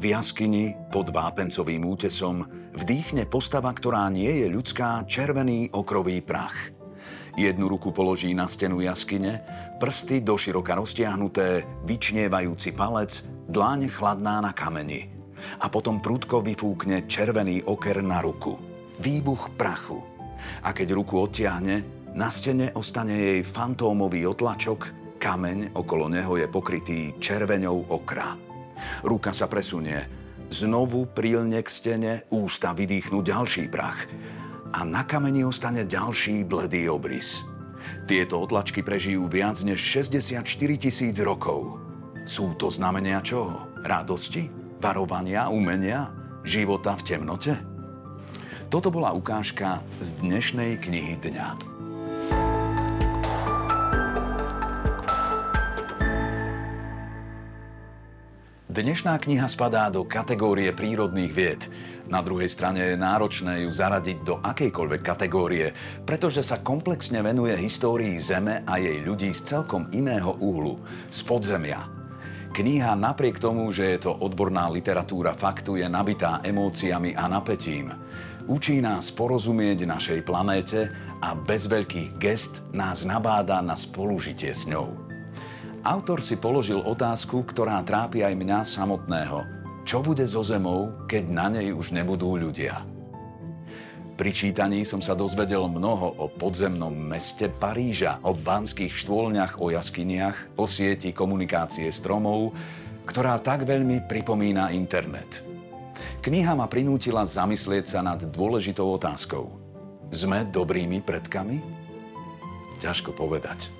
V jaskyni pod vápencovým útesom vdýchne postava, ktorá nie je ľudská, červený okrový prach. Jednu ruku položí na stenu jaskyne, prsty do široka roztiahnuté, vyčnievajúci palec, dláň chladná na kameni. A potom prudko vyfúkne červený oker na ruku. Výbuch prachu. A keď ruku odtiahne, na stene ostane jej fantómový otlačok, kameň okolo neho je pokrytý červeňou okra. Ruka sa presunie. Znovu prílne k stene, ústa vydýchnu ďalší prach. A na kameni ostane ďalší bledý obrys. Tieto otlačky prežijú viac než 64 tisíc rokov. Sú to znamenia čoho? Radosti? Varovania? Umenia? Života v temnote? Toto bola ukážka z dnešnej knihy dňa. Dnešná kniha spadá do kategórie prírodných vied. Na druhej strane je náročné ju zaradiť do akejkoľvek kategórie, pretože sa komplexne venuje histórii Zeme a jej ľudí z celkom iného uhlu, z podzemia. Kniha napriek tomu, že je to odborná literatúra faktu, je nabitá emóciami a napätím. Učí nás porozumieť našej planéte a bez veľkých gest nás nabáda na spolužitie s ňou. Autor si položil otázku, ktorá trápi aj mňa samotného. Čo bude so zemou, keď na nej už nebudú ľudia? Pri čítaní som sa dozvedel mnoho o podzemnom meste Paríža, o banských štôlniach, o jaskyniach, o sieti komunikácie stromov, ktorá tak veľmi pripomína internet. Kniha ma prinútila zamyslieť sa nad dôležitou otázkou. Sme dobrými predkami? Ťažko povedať.